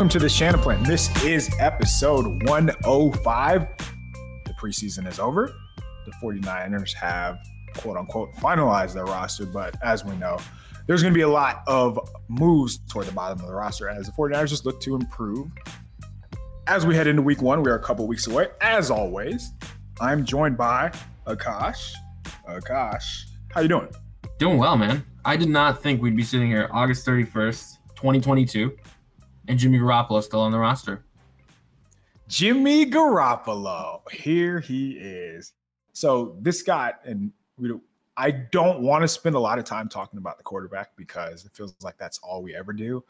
Welcome to the Shanaplan. This is episode 105. The preseason is over. The 49ers have quote unquote finalized their roster, but as we know, there's going to be a lot of moves toward the bottom of the roster as the 49ers just look to improve. As we head into week one, we are a couple weeks away. As always, I'm joined by Akash. Akash, how you doing? Doing well, man. I did not think we'd be sitting here August 31st, 2022, and Jimmy Garoppolo still on the roster. Jimmy Garoppolo, here he is. So this got, and we I don't want to spend a lot of time talking about the quarterback because it feels like that's all we ever do.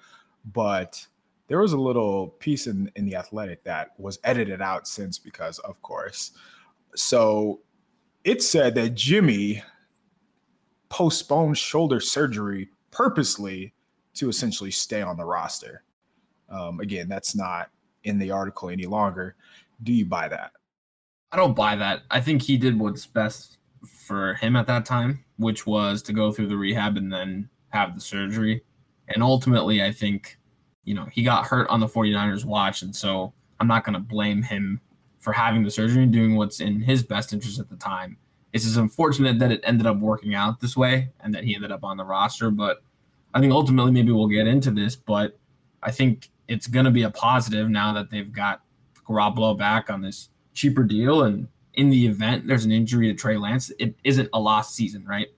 But there was a little piece in, in the athletic that was edited out since because, of course. So it said that Jimmy postponed shoulder surgery purposely to essentially stay on the roster. Um, again, that's not in the article any longer. Do you buy that? I don't buy that. I think he did what's best for him at that time, which was to go through the rehab and then have the surgery. And ultimately, I think, you know, he got hurt on the 49ers watch. And so I'm not going to blame him for having the surgery and doing what's in his best interest at the time. It's just unfortunate that it ended up working out this way and that he ended up on the roster. But I think ultimately, maybe we'll get into this, but I think it's going to be a positive now that they've got Garoppolo back on this cheaper deal and in the event there's an injury to Trey Lance, it isn't a lost season, right?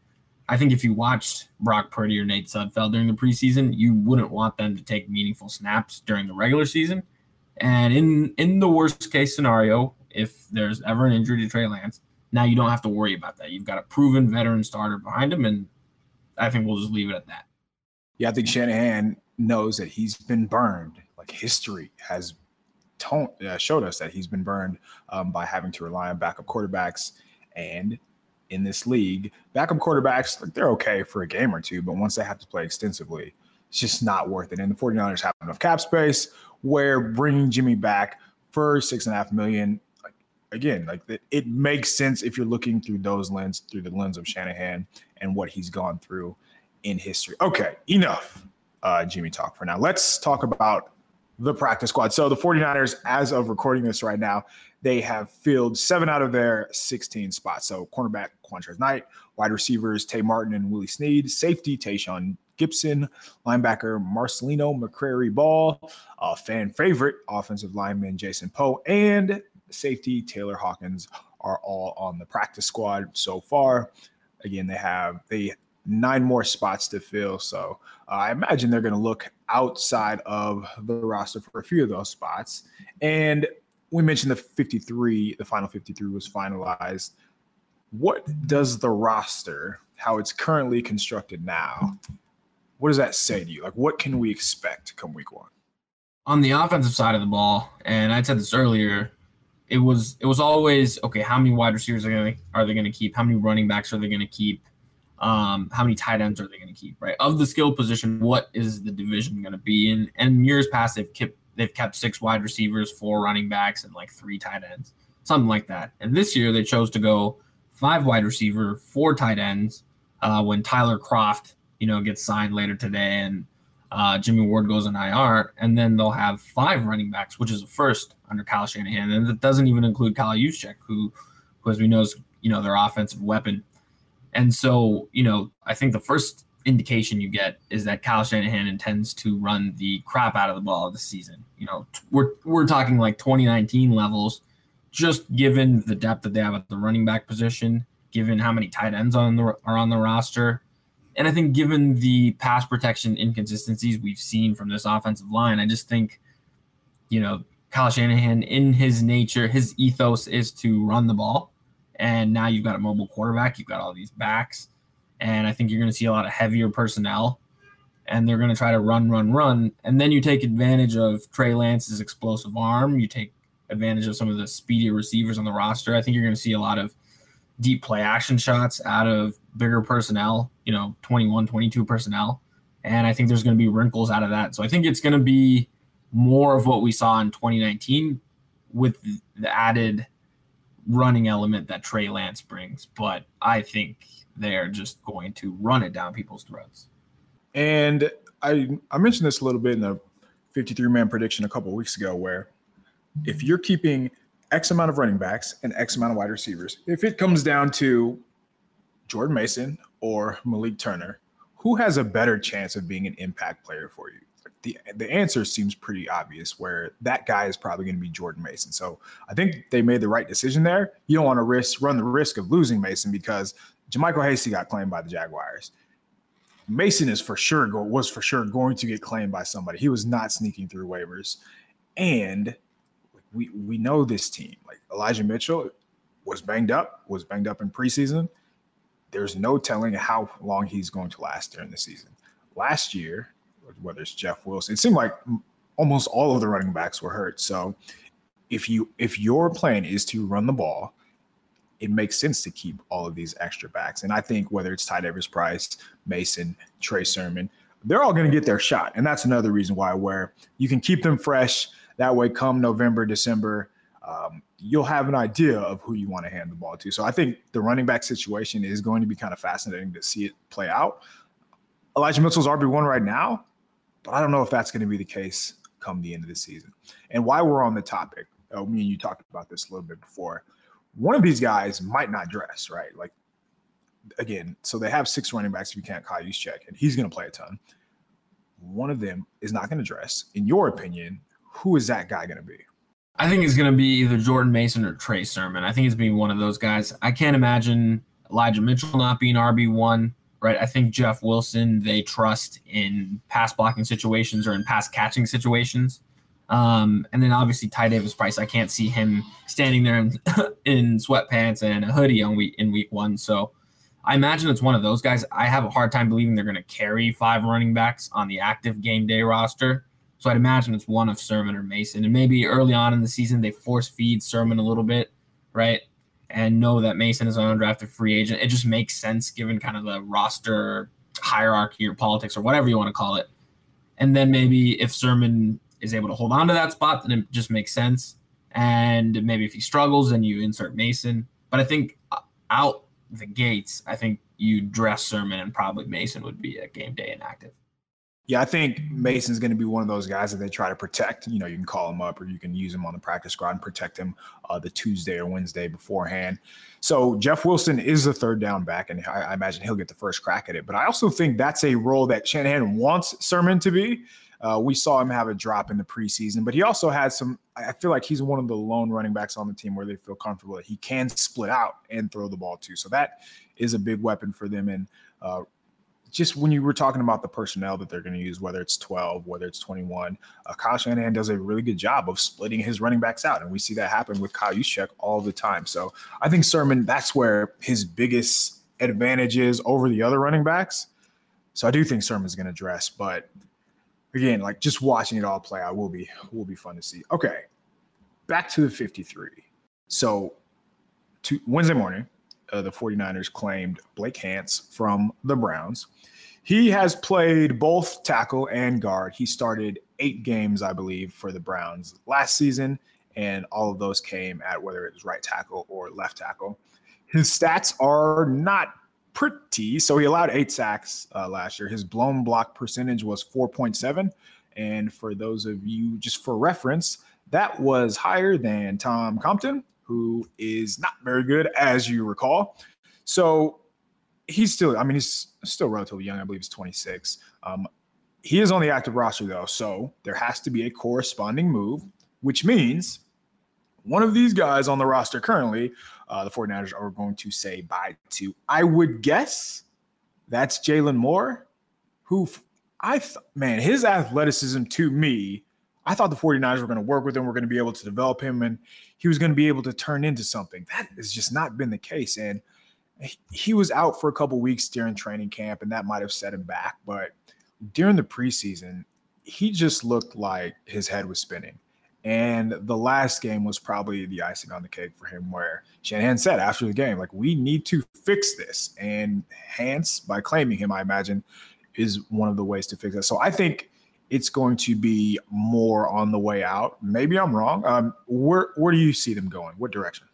I think if you watched Brock Purdy or Nate Sudfeld during the preseason, you wouldn't want them to take meaningful snaps during the regular season. And in in the worst case scenario, if there's ever an injury to Trey Lance, now you don't have to worry about that. You've got a proven veteran starter behind him, and I think we'll just leave it at that. Yeah, I think Shanahan knows that he's been burned. Like history has uh, showed us that he's been burned um, by having to rely on backup quarterbacks. And in this league, backup quarterbacks, like, they're okay for a game or two, but once they have to play extensively, it's just not worth it. And the 49ers have enough cap space where bringing Jimmy back for six and a half million, like, again, like it, it makes sense if you're looking through those lens, through the lens of Shanahan and what he's gone through in history. Okay, enough uh, Jimmy talk for now. Let's talk about the practice squad. So the 49ers, as of recording this right now, they have filled seven out of their 16 spots. So cornerback Qwuantrezz Knight, wide receivers Tay Martin and Willie Snead, safety Tashaun Gibson, linebacker Marcelino McCrary Ball, uh, fan favorite offensive lineman Jason Poe, and safety Taylor Hawkins are all on the practice squad so far. Again, they have they nine more spots to fill. So uh, I imagine they're going to look outside of the roster for a few of those spots. And we mentioned the 53, the final 53 was finalized. What does the roster, how it's currently constructed now, what does that say to you? Like, what can we expect come week one? On the offensive side of the ball, and I said this earlier, it was it was always okay. How many wide receivers are going are they going to keep? How many running backs are they going to keep? Um, how many tight ends are they going to keep? Right of the skill position, what is the division going to be? And and years past, they've kept they've kept six wide receivers, four running backs, and like three tight ends, something like that. And this year they chose to go five wide receiver, four tight ends. Uh, when Tyler Kroft, you know, gets signed later today, and uh, Jimmy Ward goes on IR, and then they'll have five running backs, which is a first under Kyle Shanahan, and it doesn't even include Kyle Juszczyk, who, who as we know is you know their offensive weapon. And so, you know, I think the first indication you get is that Kyle Shanahan intends to run the crap out of the ball this season. You know, we're we're talking like 2019 levels, just given the depth that they have at the running back position, given how many tight ends on the are on the roster, and I think given the pass protection inconsistencies we've seen from this offensive line, I just think, you know, Kyle Shanahan in his nature, his ethos is to run the ball and now you've got a mobile quarterback, you've got all these backs, and I think you're going to see a lot of heavier personnel, and they're going to try to run, run, run, and then you take advantage of Trey Lance's explosive arm. You take advantage of some of the speedier receivers on the roster. I think you're going to see a lot of deep play action shots out of bigger personnel, you know, 21, 22 personnel. And I think there's going to be wrinkles out of that. So I think it's going to be more of what we saw in 2019 with the added running element that Trey Lance brings, but I think they're just going to run it down people's throats. And I I mentioned this a little bit in the 53 man prediction a couple weeks ago where if you're keeping X amount of running backs and X amount of wide receivers, if it comes down to Jordan Mason or Malik Turner, who has a better chance of being an impact player for you? The, the answer seems pretty obvious where that guy is probably going to be Jordan Mason. So I think they made the right decision there. You don't want to risk run the risk of losing Mason because JaMycal Hasty got claimed by the Jaguars. Mason is for sure was for sure going to get claimed by somebody. He was not sneaking through waivers, and we we know this team. Like Elijah Mitchell was banged up, was banged up in preseason. There's no telling how long he's going to last during the season. Last year, whether it's Jeff Wilson, it seemed like almost all of the running backs were hurt. So if you if your plan is to run the ball it makes sense to keep all of these extra backs. And I think whether it's Ty Davis Price, Mason, Trey Sermon, they're all going to get their shot. And that's another reason why where you can keep them fresh. That way, come November, December, um, you'll have an idea of who you want to hand the ball to. So I think the running back situation is going to be kind of fascinating to see it play out. Elijah Mitchell's RB1 right now, but I don't know if that's going to be the case come the end of the season. And why we're on the topic, uh, me and you talked about this a little bit before one of these guys might not dress, right? Like again, so they have six running backs if you can't Kyle check, and he's going to play a ton. One of them is not going to dress. In your opinion, who is that guy going to be? I think it's going to be either Jordan Mason or Trey Sermon. I think it's being one of those guys. I can't imagine Elijah Mitchell not being RB one, right? I think Jeff Wilson they trust in pass blocking situations or in pass catching situations. Um, and then obviously Ty Davis Price, I can't see him standing there in, in sweatpants and a hoodie on week in week one. So I imagine it's one of those guys. I have a hard time believing they're going to carry five running backs on the active game day roster. So I'd imagine it's one of Sermon or Mason. And maybe early on in the season they force feed Sermon a little bit, right? And know that Mason is an undrafted free agent. It just makes sense given kind of the roster hierarchy or politics or whatever you want to call it. And then maybe if Sermon is able to hold on to that spot, then it just makes sense. And maybe if he struggles, then you insert Mason. But I think uh, out the gates, I think you dress Sermon and probably Mason would be a game day inactive. Yeah, I think Mason's going to be one of those guys that they try to protect. You know, you can call him up or you can use him on the practice squad and protect him uh, the Tuesday or Wednesday beforehand. So Jeff Wilson is the third down back, and I, I, imagine he'll get the first crack at it. But I also think that's a role that Shanahan wants Sermon to be. Uh, we saw him have a drop in the preseason, but he also had some. I feel like he's one of the lone running backs on the team where they feel comfortable that he can split out and throw the ball too. So that is a big weapon for them. And uh, just when you were talking about the personnel that they're going to use, whether it's 12, whether it's 21, uh, Kyle Shanahan does a really good job of splitting his running backs out. And we see that happen with Kyle Juszczyk all the time. So I think Sermon, that's where his biggest advantage is over the other running backs. So I do think Sermon's going to dress, but again, like just watching it all play out will be will be fun to see. Okay, back to the 53. So to Wednesday morning, uh, the 49ers claimed Blake Hance from the Browns. He has played both tackle and guard. He started eight games, I believe, for the Browns last season, and all of those came at whether it was right tackle or left tackle. His stats are not pretty. So he allowed eight sacks uh, last year. His blown block percentage was 4.7. And for those of you, just for reference, that was higher than Tom Compton, who is not very good, as you recall. So he's still, I mean, he's still relatively young. I believe he's 26. Um, he is on the active roster, though. So there has to be a corresponding move, which means one of these guys on the roster currently, uh, the 49ers are going to say bye to. I would guess that's Jaylon Moore, who I th- man, his athleticism to me, I thought the 49ers were going to work with him, we're going to be able to develop him, and he was going to be able to turn into something. That has just not been the case. And he was out for a couple weeks during training camp, and that might have set him back. But during the preseason, he just looked like his head was spinning. And the last game was probably the icing on the cake for him, where Shanahan said after the game, like, we need to fix this. And Hance, by claiming him, I imagine, is one of the ways to fix that. So I think it's going to be more on the way out. Maybe I'm wrong. Um, where where do you see them going? What direction?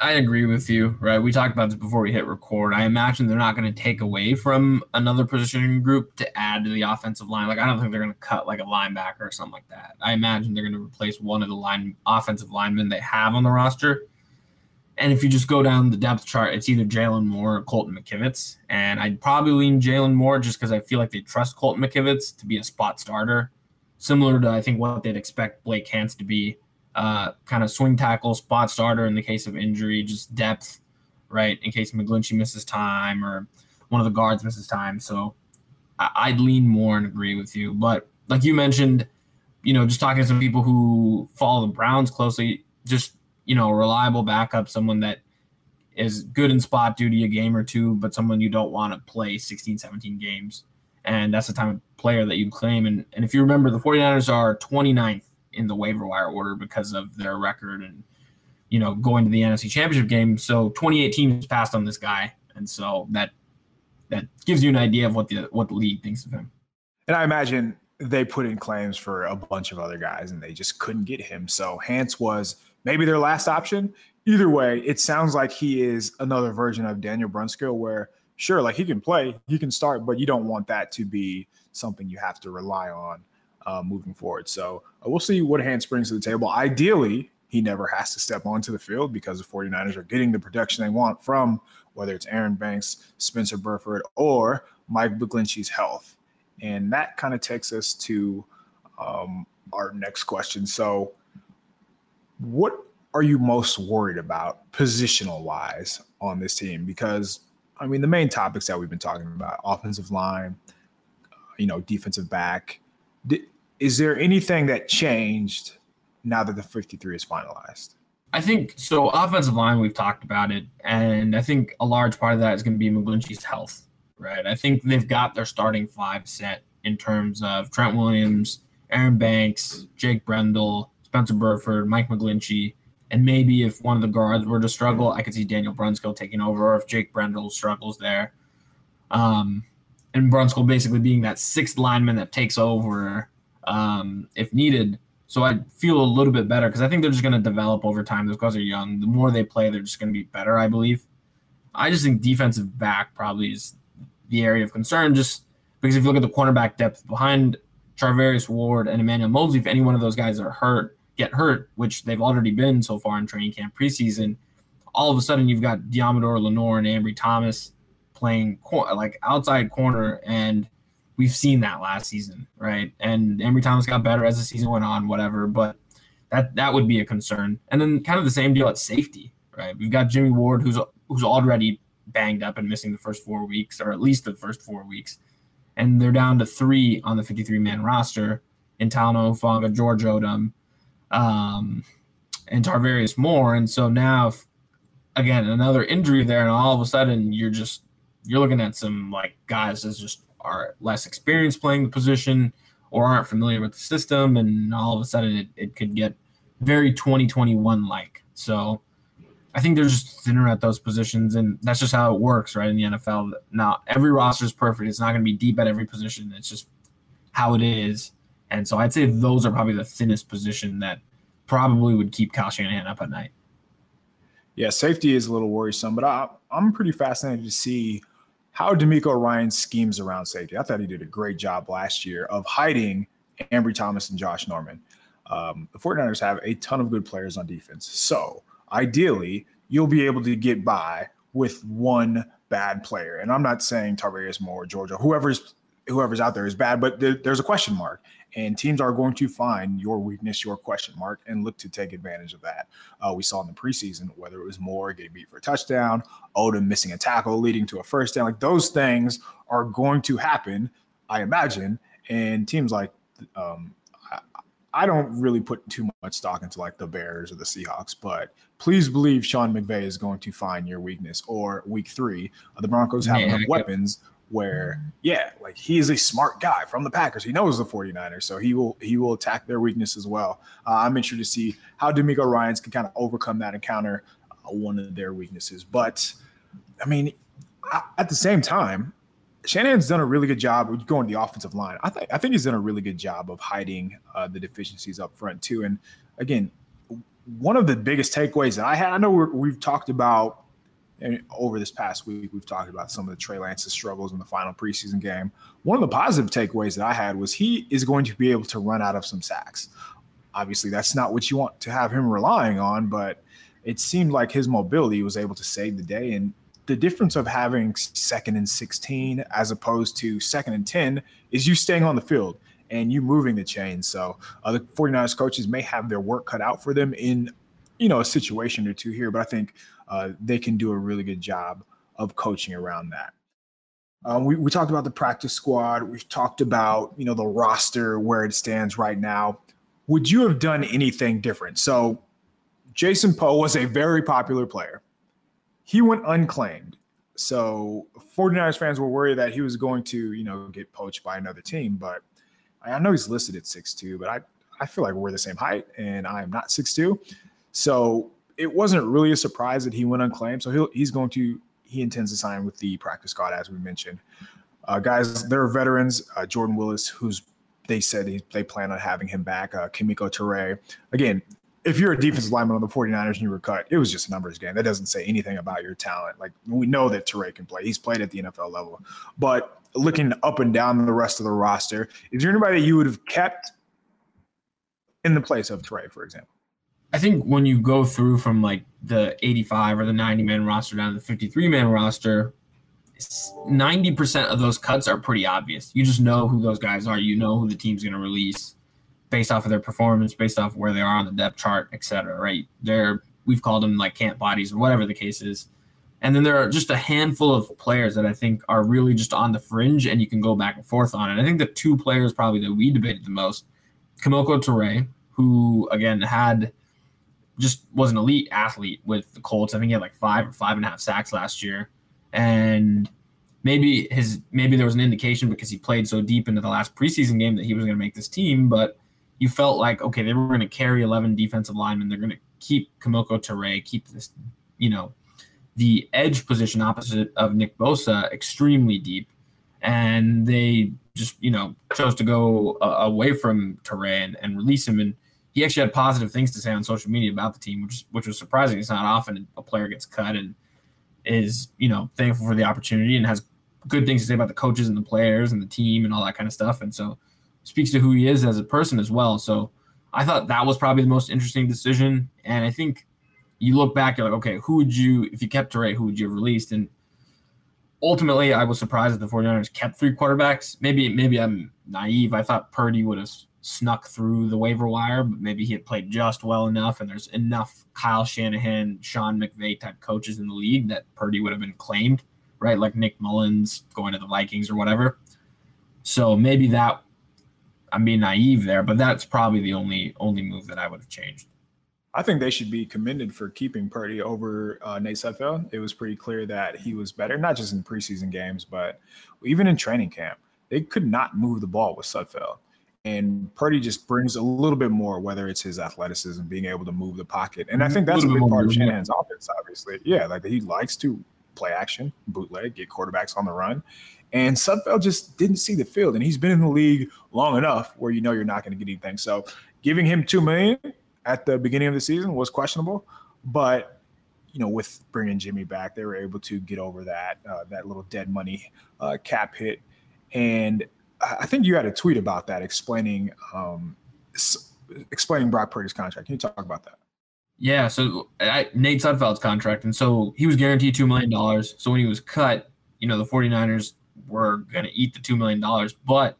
I agree with you, right? We talked about this before we hit record. I imagine they're not going to take away from another positioning group to add to the offensive line. Like I don't think they're going to cut like a linebacker or something like that. I imagine they're going to replace one of the line offensive linemen they have on the roster. And if you just go down the depth chart, it's either Jaylon Moore or Colton McKivitz. And I'd probably lean Jaylon Moore just because I feel like they trust Colton McKivitz to be a spot starter, similar to I think what they'd expect Blake Hance to be uh, kind of swing tackle, spot starter in the case of injury, just depth, right? In case McGlinchey misses time or one of the guards misses time. So I- would lean more and agree with you. But like you mentioned, you know, just talking to some people who follow the Browns closely, just, you know, a reliable backup, someone that is good in spot duty a game or two, but someone you don't want to play 16, 17 games. And that's the time of player that you claim. And, and if you remember, the 49ers are 29th in the waiver wire order because of their record and you know going to the NFC Championship game. So 28 teams passed on this guy, and so that that gives you an idea of what the what the league thinks of him. And I imagine they put in claims for a bunch of other guys, and they just couldn't get him. So Hance was maybe their last option. Either way, it sounds like he is another version of Daniel Brunskill, where sure, like he can play, he can start, but you don't want that to be something you have to rely on uh, moving forward. So uh, we'll see what Hance brings to the table. Ideally, he never has to step onto the field because the 49ers are getting the production they want from whether it's Aaron Banks, Spencer Burford, or Mike McGlinchey's health. And that kind of takes us to um, our next question. So, what are you most worried about positional wise on this team? Because, I mean, the main topics that we've been talking about offensive line, you know, defensive back, is there anything that changed now that the 53 is finalized? I think so. Offensive line, we've talked about it, and I think a large part of that is going to be McGlinchey's health, right? I think they've got their starting five set in terms of Trent Williams, Aaron Banks, Jake Brendel, Spencer Burford, Mike McGlinchey, and maybe if one of the guards were to struggle, I could see Daniel Brunskill taking over, or if Jake Brendel struggles there. Um, and Brunskill basically being that sixth lineman that takes over um, if needed. So I feel a little bit better because I think they're just going to develop over time. Those guys are young. The more they play, they're just going to be better, I believe. I just think defensive back probably is the area of concern, just because if you look at the cornerback depth behind Charvarius Ward and Emmanuel Moseley, if any one of those guys are hurt, get hurt, which they've already been so far in training camp preseason, all of a sudden you've got Deommodore Lenoir and Ambry Thomas playing cor- like outside corner and we've seen that last season, right? And Ambry Thomas got better as the season went on, whatever, but that that would be a concern. And then kind of the same deal at safety, right? We've got Jimmy Ward who's who's already banged up and missing the first four weeks, or at least the first four weeks. And they're down to three on the 53 man roster in Talanoa Hufanga, George Odum, um, and Tarvarius Moore. And so now, if, again, another injury there, and all of a sudden you're just you're looking at some like guys that just are less experienced playing the position or aren't familiar with the system, and all of a sudden it, it could get very 2021 like. So I think they're just thinner at those positions, and that's just how it works, right? In the NFL, now every roster is perfect. It's not going to be deep at every position. It's just how it is, and so I'd say those are probably the thinnest position that probably would keep Kyle Shanahan up at night. Yeah, safety is a little worrisome, but I, I'm pretty fascinated to see how DeMeco Ryan schemes around safety. I thought he did a great job last year of hiding Ambry Thomas and Josh Norman. Um, the 49ers have a ton of good players on defense. So ideally, you'll be able to get by with one bad player. And I'm not saying Tarvarius Moore, Georgia, whoever's whoever's out there is bad, but there, there's a question mark and teams are going to find your weakness, your question mark, and look to take advantage of that. Uh, we saw in the preseason whether it was Moore getting beat for a touchdown, Odum missing a tackle leading to a first down. Like those things are going to happen, I imagine. And teams like um, I don't really put too much stock into like the Bears or the Seahawks, but please believe Sean McVay is going to find your weakness. Or week three, uh, the Broncos have enough weapons where yeah like he is a smart guy from the packers he knows the 49ers so he will he will attack their weakness as well uh, i'm interested to see how DeMeco ryans can kind of overcome that and counter uh, one of their weaknesses but i mean at the same time Shanahan's done a really good job going to the offensive line. I think I think he's done a really good job of hiding uh, the deficiencies up front too. And again, one of the biggest takeaways that I had, I know we have talked about and over this past week, we've talked about some of the Trey Lance's struggles in the final preseason game. One of the positive takeaways that I had was he is going to be able to run out of some sacks. Obviously, that's not what you want to have him relying on, but it seemed like his mobility was able to save the day. And the difference of having second and 16 as opposed to second and 10 is you staying on the field and you moving the chain. So uh, the 49ers coaches may have their work cut out for them in, you know, a situation or two here, but I think uh, they can do a really good job of coaching around that. Um, we, we talked about the practice squad. We've talked about, you know, the roster where it stands right now. Would you have done anything different? So Jason Poe was a very popular player. He went unclaimed. So 49ers fans were worried that he was going to, you know, get poached by another team, but – I know he's listed at six two, but I, I feel like we're the same height and I am not six two. So it wasn't really a surprise that he went unclaimed. So he'll, he's going to, he intends to sign with the practice squad, as we mentioned. Uh, guys, there are veterans, uh, Jordan Willis, who's they said he, they plan on having him back. Uh, Kemoko Turay. Again, if you're a defensive lineman on the 49ers and you were cut, it was just a numbers game. That doesn't say anything about your talent. Like we know that Turay can play. He's played at the NFL level. But looking up and down the rest of the roster, is there anybody that you would have kept in the place of Trey, for example? I think when you go through from like the 85 or the 90 man roster down to the 53 man roster, 90% of those cuts are pretty obvious. You just know who those guys are. You know who the team's going to release based off of their performance, based off of where they are on the depth chart, et cetera, right? They're, we've called them like camp bodies or whatever the case is. And then there are just a handful of players that I think are really just on the fringe and you can go back and forth on. And I think the two players probably that we debated the most, Kemoko Turay, who again had just was an elite athlete with the Colts. I think he had like five or five and a half sacks last year. And maybe his maybe there was an indication because he played so deep into the last preseason game that he was going to make this team, but you felt like okay, they were going to carry 11 defensive linemen. They're going to keep Kemoko Turay, keep this, you know, the edge position opposite of Nick Bosa extremely deep, and they just you know chose to go uh, away from Turay and, and release him. And he actually had positive things to say on social media about the team, which which was surprising. It's not often a player gets cut and is you know thankful for the opportunity and has good things to say about the coaches and the players and the team and all that kind of stuff. And so speaks to who he is as a person as well. So I thought that was probably the most interesting decision. And I think you look back, you're like, okay, who would you, if you kept Turay, who would you have released? And ultimately, I was surprised that the 49ers kept three quarterbacks. Maybe, maybe I'm naive. I thought Purdy would have snuck through the waiver wire, but maybe he had played just well enough, and there's enough Kyle Shanahan, Sean McVay type coaches in the league that Purdy would have been claimed, right? Like Nick Mullens going to the Vikings or whatever. So maybe that I'm being naive there, but that's probably the only only move that I would have changed. I think they should be commended for keeping Purdy over uh, Nate Sudfeld. It was pretty clear that he was better, not just in preseason games, but even in training camp. They could not move the ball with Sudfeld. And Purdy just brings a little bit more, whether it's his athleticism, being able to move the pocket. And I think that's a, a big part of Shanahan's offense, obviously. Yeah, like he likes to play action, bootleg, get quarterbacks on the run. And Sudfeld just didn't see the field. And he's been in the league long enough where you know you're not going to get anything. So giving him two million at the beginning of the season was questionable, but you know, with bringing Jimmy back, they were able to get over that uh, that little dead money uh, cap hit. And I think you had a tweet about that, explaining um, explaining Brock Purdy's contract. Can you talk about that? Yeah, so I, Nate Sudfeld's contract, and so he was guaranteed two million dollars. So when he was cut, you know, the 49ers were to eat the two million dollars, but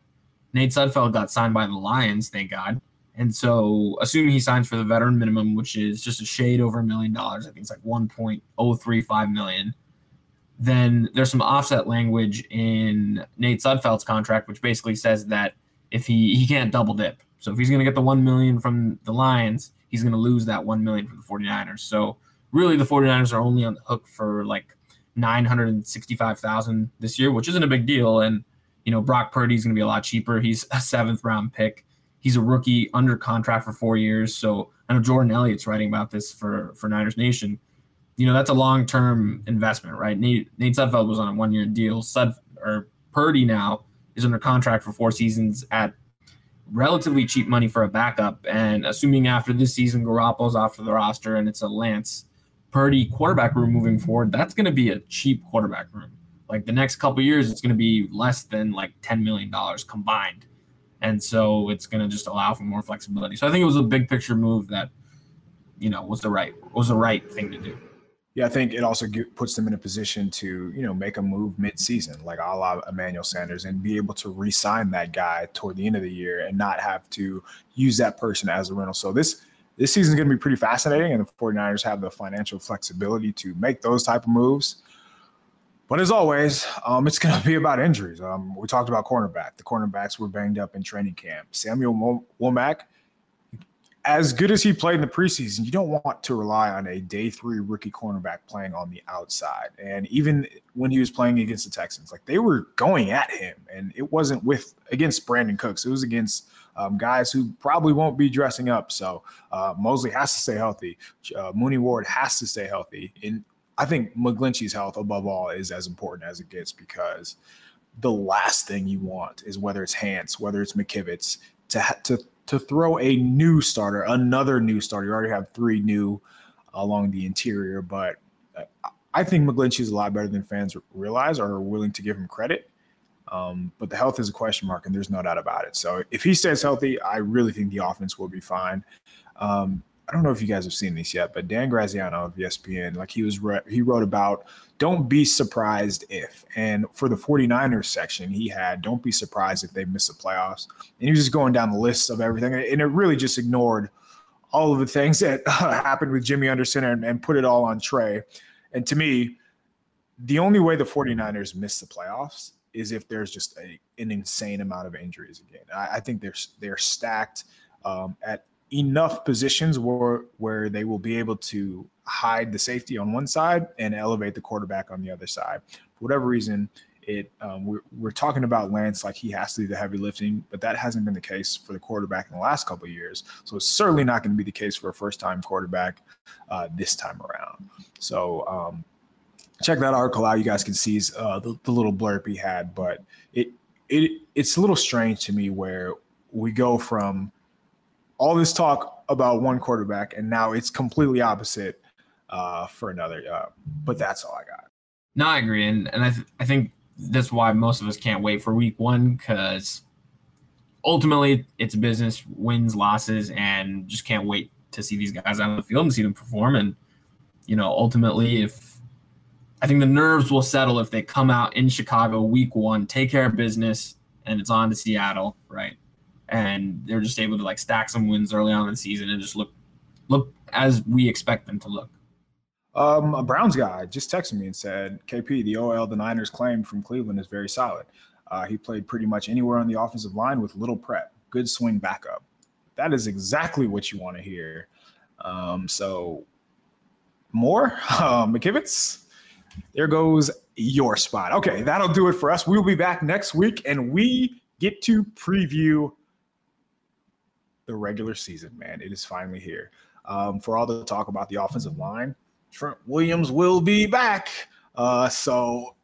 Nate Sudfeld got signed by the Lions, thank God. And so, assuming he signs for the veteran minimum, which is just a shade over a million dollars, I think it's like 1.035 million, then there's some offset language in Nate Sudfeld's contract, which basically says that if he he can't double dip. So if he's going to get the 1 million from the Lions, he's going to lose that 1 million from the 49ers. So really the 49ers are only on the hook for like 965,000 this year, which isn't a big deal and you know Brock Purdy's going to be a lot cheaper. He's a 7th round pick. He's a rookie under contract for four years. So I know Jordan Elliott's writing about this for for Niners Nation. You know, that's a long term investment, right? Nate, Nate Sudfeld was on a one year deal. Sud or Purdy now is under contract for four seasons at relatively cheap money for a backup. And assuming after this season, Garoppolo's off the roster and it's a Lance Purdy quarterback room moving forward, that's going to be a cheap quarterback room. Like the next couple years, it's going to be less than like $10 million combined. And so it's going to just allow for more flexibility. So I think it was a big picture move that, you know, was the right was the right thing to do. Yeah, I think it also puts them in a position to, you know, make a move mid-season, like a la Emmanuel Sanders, and be able to re-sign that guy toward the end of the year and not have to use that person as a rental. So this this season is going to be pretty fascinating, and the 49ers have the financial flexibility to make those type of moves. But as always, um, it's going to be about injuries. Um, we talked about cornerback. The cornerbacks were banged up in training camp. Samuel Womack, as good as he played in the preseason, you don't want to rely on a day three rookie cornerback playing on the outside. And even when he was playing against the Texans, like they were going at him, and it wasn't with against Brandin Cooks. It was against um, guys who probably won't be dressing up. So uh, Moseley has to stay healthy. Uh, Mooney Ward has to stay healthy. And I think McGlinchey's health above all is as important as it gets because the last thing you want is whether it's Hance, whether it's McKivitz, to to to throw a new starter, another new starter. You already have three new along the interior, but uh, I think McGlinchey is a lot better than fans realize or are willing to give him credit. Um, but the health is a question mark, and there's no doubt about it. So if he stays healthy, I really think the offense will be fine. Um, I don't know if you guys have seen this yet, but Dan Graziano of ESPN, like he was re- he wrote about don't be surprised if. And for the 49ers section, he had don't be surprised if they miss the playoffs. And he was just going down the list of everything. And it really just ignored all of the things that uh, happened with Jimmy Anderson and, and put it all on Trey. And to me, the only way the 49ers miss the playoffs is if there's just a, an insane amount of injuries again. I, I think they're they're stacked um, at enough positions where where they will be able to hide the safety on one side and elevate the quarterback on the other side. For whatever reason, it um, we're, we're talking about Lance like he has to do the heavy lifting, but that hasn't been the case for the quarterback in the last couple years. So it's certainly not going to be the case for a first time quarterback uh, this time around. So um, check that article out. You guys can see uh, the, the little blurb he had, but it it it's a little strange to me where we go from all this talk about one quarterback, and now it's completely opposite uh, for another. Uh, but that's all I got. No, I agree, and and I th- I think that's why most of us can't wait for Week One because ultimately it's business, wins, losses, and just can't wait to see these guys on the field and see them perform. And you know, ultimately, if I think the nerves will settle if they come out in Chicago Week One, take care of business, and it's on to Seattle, right? And they're just able to like stack some wins early on in the season and just look look as we expect them to look. Um, a Browns guy just texted me and said, "KP, the OL the Niners claimed from Cleveland is very solid. Uh, he played pretty much anywhere on the offensive line with little prep, good swing backup. That is exactly what you want to hear. Um, so more uh, McKivitz. There goes your spot. Okay, that'll do it for us. We'll be back next week, and we get to preview the regular season, man. It is finally here. Um, for all the talk about the offensive line, Trent Williams will be back. Uh, so,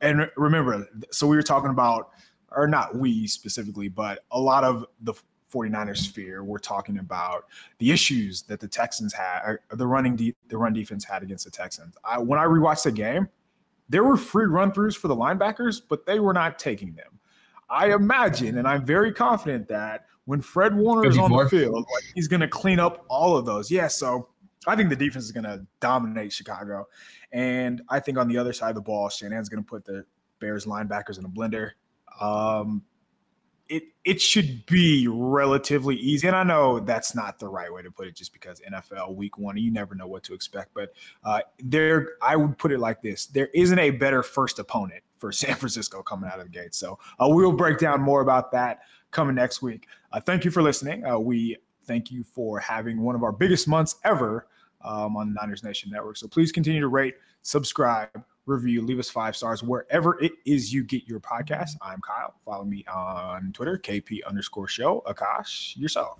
and remember, so we were talking about, or not we specifically, but a lot of the 49ers fear. We're talking about the issues that the Texans had, the running de- the run defense had against the Texans. I, when I rewatched the game, there were free run throughs for the linebackers, but they were not taking them. I imagine, and I'm very confident that when Fred Warner is on the field, like, he's going to clean up all of those. Yeah, so I think the defense is going to dominate Chicago. And I think on the other side of the ball, Shanahan's going to put the Bears linebackers in a blender. Um, it it should be relatively easy, and I know that's not the right way to put it, just because NFL Week One, you never know what to expect. But uh, there, I would put it like this: there isn't a better first opponent for San Francisco coming out of the gate. So uh, we'll break down more about that coming next week. Uh, thank you for listening. Uh, we thank you for having one of our biggest months ever um, on the Niners Nation Network. So please continue to rate, subscribe, review, leave us five stars wherever it is you get your podcast. I'm Kyle. Follow me on Twitter, KP underscore show. Akash, yourself.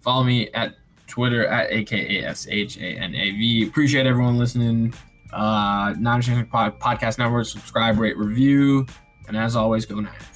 Follow me at Twitter at AKASHANAV. Appreciate everyone listening. Uh, Niners Nation Podcast Network, subscribe, rate, review. And as always, go Niners.